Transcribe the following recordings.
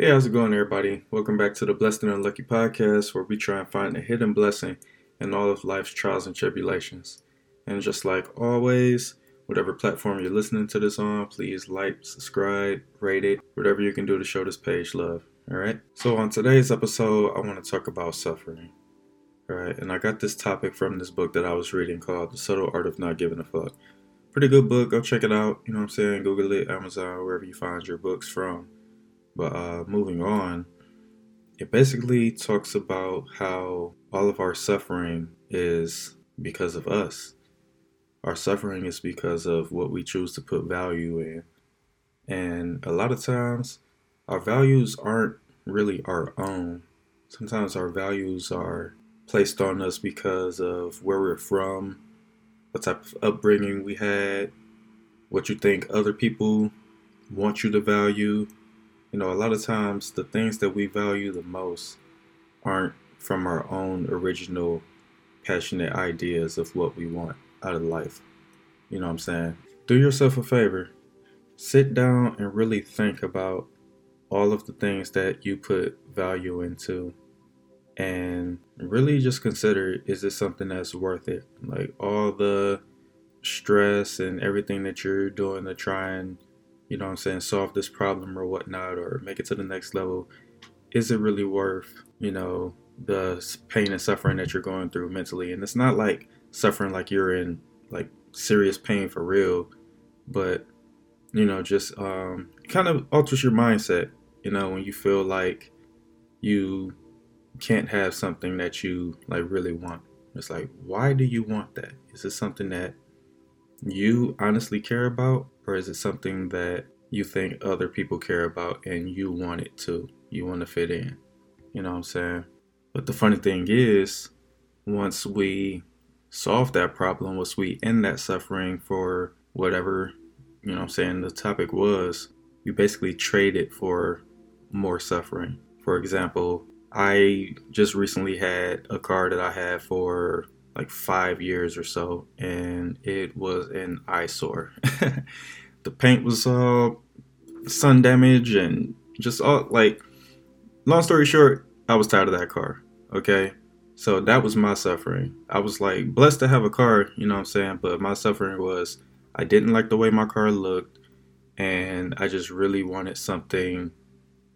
Hey, how's it going, everybody? Welcome back to the Blessed and Unlucky podcast, where we try and find a hidden blessing in all of life's trials and tribulations. And just like always, whatever platform you're listening to this on, please like, subscribe, rate it, whatever you can do to show this page love. All right. So, on today's episode, I want to talk about suffering. All right. And I got this topic from this book that I was reading called The Subtle Art of Not Giving a Fuck. Pretty good book. Go check it out. You know what I'm saying? Google it, Amazon, wherever you find your books from. But uh, moving on, it basically talks about how all of our suffering is because of us. Our suffering is because of what we choose to put value in. And a lot of times, our values aren't really our own. Sometimes our values are placed on us because of where we're from, what type of upbringing we had, what you think other people want you to value. You know, a lot of times the things that we value the most aren't from our own original passionate ideas of what we want out of life. You know what I'm saying? Do yourself a favor. Sit down and really think about all of the things that you put value into and really just consider is this something that's worth it? Like all the stress and everything that you're doing to try and, you know I'm saying, solve this problem or whatnot or make it to the next level, is it really worth, you know, the pain and suffering that you're going through mentally? And it's not like suffering like you're in like serious pain for real, but you know, just um, kind of alters your mindset, you know, when you feel like you can't have something that you like really want. It's like, why do you want that? Is it something that you honestly care about, or is it something that you think other people care about and you want it to? You want to fit in. You know what I'm saying? But the funny thing is, once we solve that problem, once we end that suffering for whatever, you know I'm saying, the topic was, you basically trade it for more suffering. For example, I just recently had a car that I had for like five years or so, and it was an eyesore. the paint was all sun damage and just all like. Long story short, I was tired of that car. Okay, so that was my suffering. I was like blessed to have a car, you know what I'm saying, but my suffering was I didn't like the way my car looked, and I just really wanted something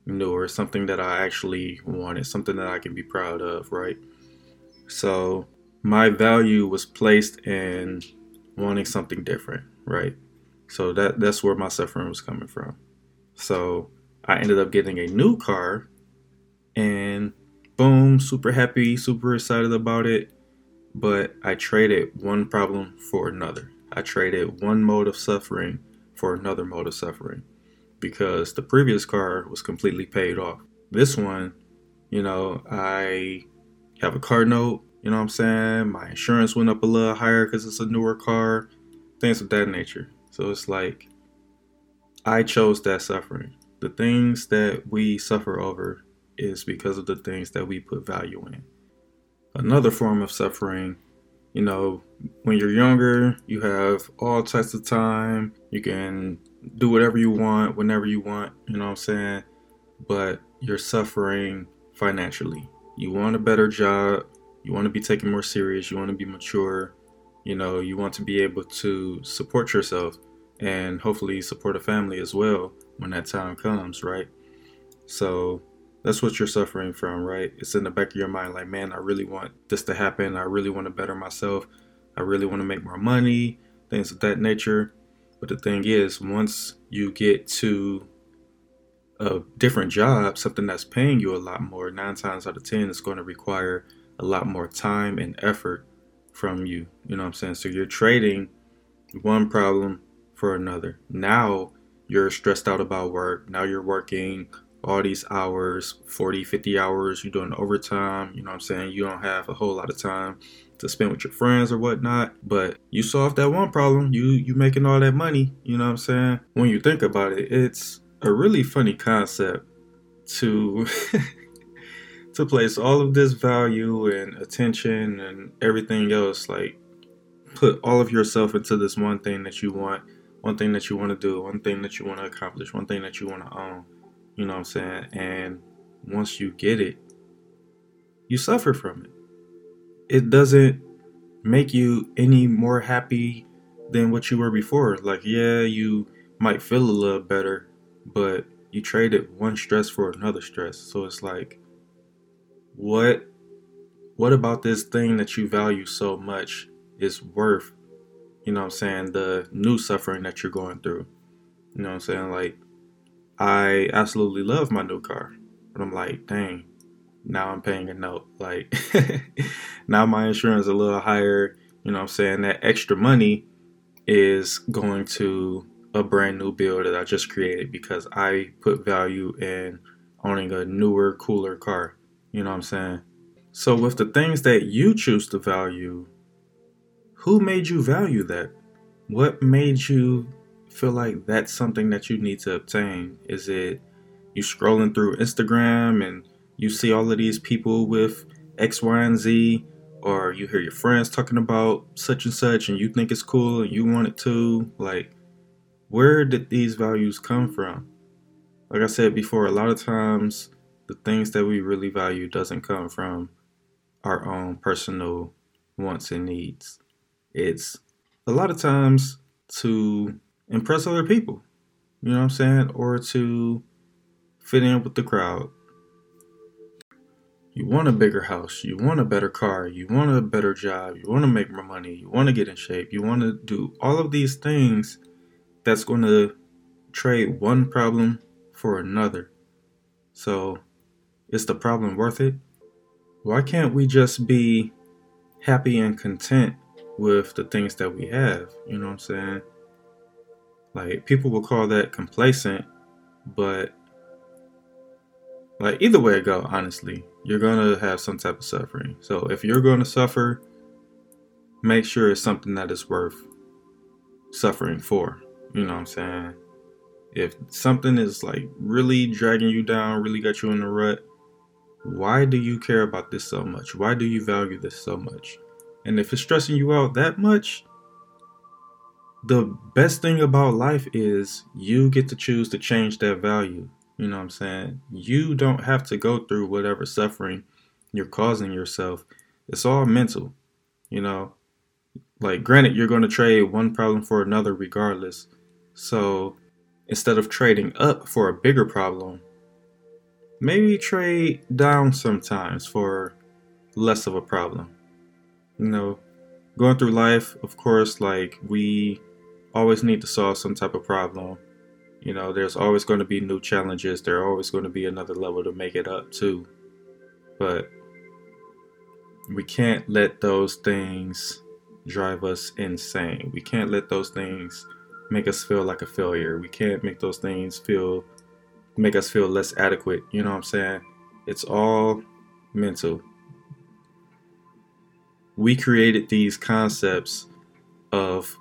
new or something that I actually wanted, something that I can be proud of, right? So my value was placed in wanting something different, right? So that that's where my suffering was coming from. So I ended up getting a new car and boom, super happy, super excited about it. But I traded one problem for another. I traded one mode of suffering for another mode of suffering because the previous car was completely paid off. This one, you know, I have a car note, you know what I'm saying? My insurance went up a little higher because it's a newer car, things of that nature. So it's like I chose that suffering. The things that we suffer over is because of the things that we put value in. Another form of suffering, you know, when you're younger, you have all types of time. You can do whatever you want whenever you want, you know what I'm saying? But you're suffering financially. You want a better job, you want to be taken more serious, you want to be mature, you know, you want to be able to support yourself and hopefully support a family as well when that time comes, right? So that's what you're suffering from, right? It's in the back of your mind like, man, I really want this to happen. I really want to better myself. I really want to make more money, things of that nature. But the thing is, once you get to a different job, something that's paying you a lot more, nine times out of ten, it's going to require a lot more time and effort from you. You know what I'm saying? So you're trading one problem for another. Now you're stressed out about work. Now you're working all these hours 40 50 hours you're doing overtime you know what i'm saying you don't have a whole lot of time to spend with your friends or whatnot but you solve that one problem you you making all that money you know what i'm saying when you think about it it's a really funny concept to to place all of this value and attention and everything else like put all of yourself into this one thing that you want one thing that you want to do one thing that you want to accomplish one thing that you want to own You know what I'm saying? And once you get it, you suffer from it. It doesn't make you any more happy than what you were before. Like, yeah, you might feel a little better, but you traded one stress for another stress. So it's like, what what about this thing that you value so much is worth, you know what I'm saying, the new suffering that you're going through. You know what I'm saying? Like, I absolutely love my new car. But I'm like, dang, now I'm paying a note. Like, now my insurance is a little higher. You know what I'm saying? That extra money is going to a brand new bill that I just created because I put value in owning a newer, cooler car. You know what I'm saying? So, with the things that you choose to value, who made you value that? What made you feel like that's something that you need to obtain? Is it you scrolling through Instagram and you see all of these people with X, Y, and Z, or you hear your friends talking about such and such and you think it's cool and you want it too? Like, where did these values come from? Like I said before, a lot of times the things that we really value doesn't come from our own personal wants and needs. It's a lot of times to impress other people, you know what I'm saying? Or to fit in with the crowd. You want a bigger house, you want a better car, you want a better job, you want to make more money, you want to get in shape, you want to do all of these things that's going to trade one problem for another. So, is the problem worth it? Why can't we just be happy and content with the things that we have? You know what I'm saying? Like, people will call that complacent, but like either way it go, honestly, you're gonna have some type of suffering. So if you're gonna suffer, make sure it's something that is worth suffering for. You know what I'm saying? If something is like really dragging you down, really got you in the rut, why do you care about this so much? Why do you value this so much? And if it's stressing you out that much, the best thing about life is you get to choose to change that value. You know what I'm saying? You don't have to go through whatever suffering you're causing yourself. It's all mental. You know, like granted you're going to trade one problem for another regardless. So, instead of trading up for a bigger problem, maybe trade down sometimes for less of a problem. You know, going through life, of course, like we always need to solve some type of problem. You know, there's always going to be new challenges. There's always going to be another level to make it up to. But we can't let those things drive us insane. We can't let those things make us feel like a failure. We can't make those things feel make us feel less adequate. You know what I'm saying? It's all mental. We created these concepts of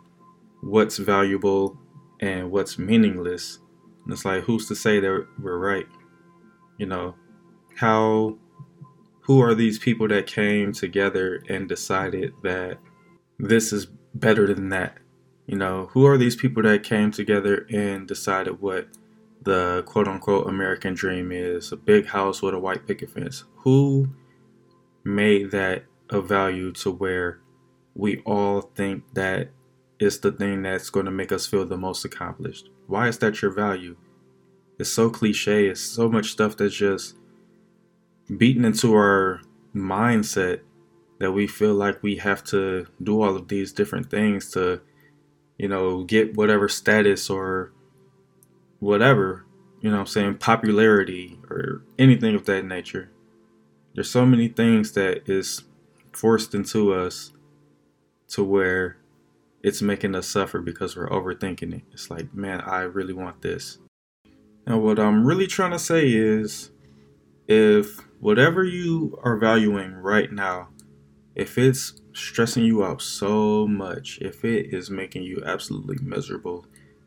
what's valuable and what's meaningless. And it's like, who's to say that we're right? You know, how, who are these people that came together and decided that this is better than that? You know, who are these people that came together and decided what the quote unquote American dream is a big house with a white picket fence. Who made that a value to where we all think that is the thing that's going to make us feel the most accomplished? Why is that your value? It's so cliche. It's so much stuff that's just beaten into our mindset that we feel like we have to do all of these different things to, you know, get whatever status or whatever, you know I'm saying, popularity or anything of that nature. There's so many things that is forced into us to where it's making us suffer because we're overthinking it. It's like, man, I really want this. And what I'm really trying to say is if whatever you are valuing right now, if it's stressing you out so much, if it is making you absolutely miserable,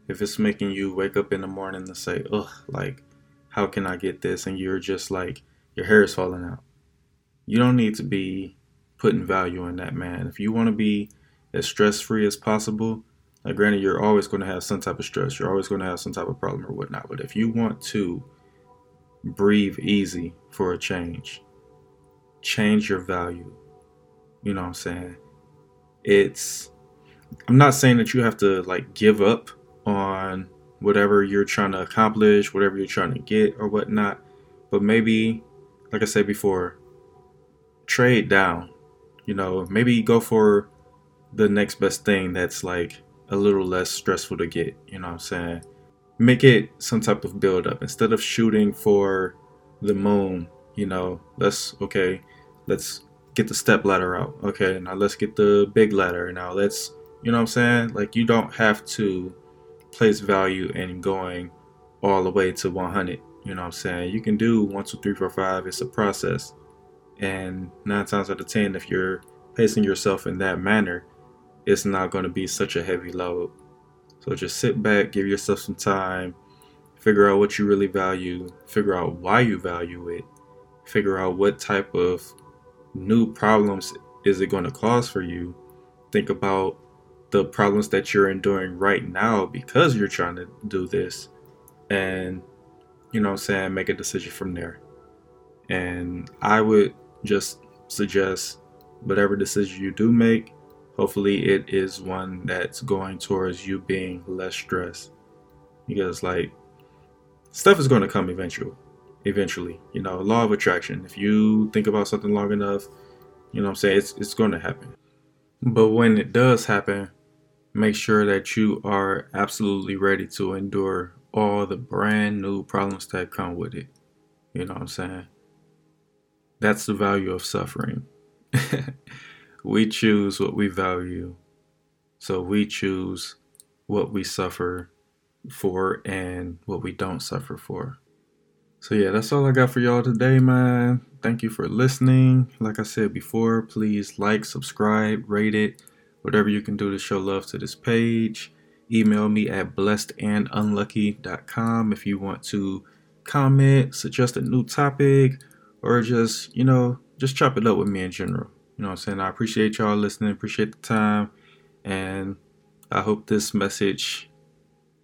if it's making you wake up in the morning and say, ugh, like, how can I get this? And you're just like, your hair is falling out. You don't need to be putting value in that, man. If you want to be as stress free as possible, like, granted, you're always going to have some type of stress, you're always going to have some type of problem or whatnot. But if you want to breathe easy for a change. Change your value. You know what I'm saying? It's I'm not saying that you have to like give up on whatever you're trying to accomplish, whatever you're trying to get or whatnot. But maybe, like I said before, trade down. You know, maybe go for the next best thing that's like a little less stressful to get. You know what I'm saying? Make it some type of build up instead of shooting for the moon. You know, let's okay, let's get the step ladder out. Okay, now let's get the big ladder. Now let's, you know what I'm saying? Like you don't have to place value in going all the way to 100. You know what I'm saying? You can do one, two, three, four, five. It's a process. And nine times out of 10, if you're pacing yourself in that manner, it's not going to be such a heavy load. So just sit back, give yourself some time, figure out what you really value, figure out why you value it, figure out what type of new problems is it going to cause for you. Think about the problems that you're enduring right now because you're trying to do this and you know I'm saying make a decision from there. And I would just suggest whatever decision you do make hopefully it is one that's going towards you being less stressed. Because like stuff is going to come eventually eventually you know law of attraction. If you think about something long enough you know i'm saying it's, it's going to happen. But when it does happen make sure that you are absolutely ready to endure all the brand new problems that come with it. You know what I'm saying? That's the value of suffering. we choose what we value. So we choose what we suffer for and what we don't suffer for. So yeah, that's all I got for y'all today, man. Thank you for listening. Like I said before, please like, subscribe, rate it whatever you can do to show love to this page. Email me at blessedandunlucky.com if you want to comment, suggest a new topic, or just, you know, just chop it up with me in general. You know what I'm saying? I appreciate y'all listening, appreciate the time, and I hope this message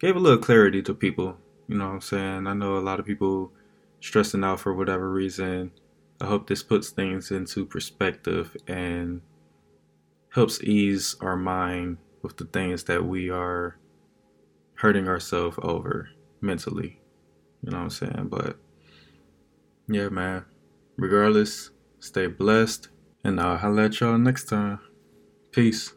gave a little clarity to people. You know what I'm saying? I know a lot of people stressing out for whatever reason. I hope this puts things into perspective and helps ease our mind with the things that we are hurting ourselves over mentally. You know what I'm saying? But yeah, man. Regardless, stay blessed. And I'll holla at y'all next time. Peace.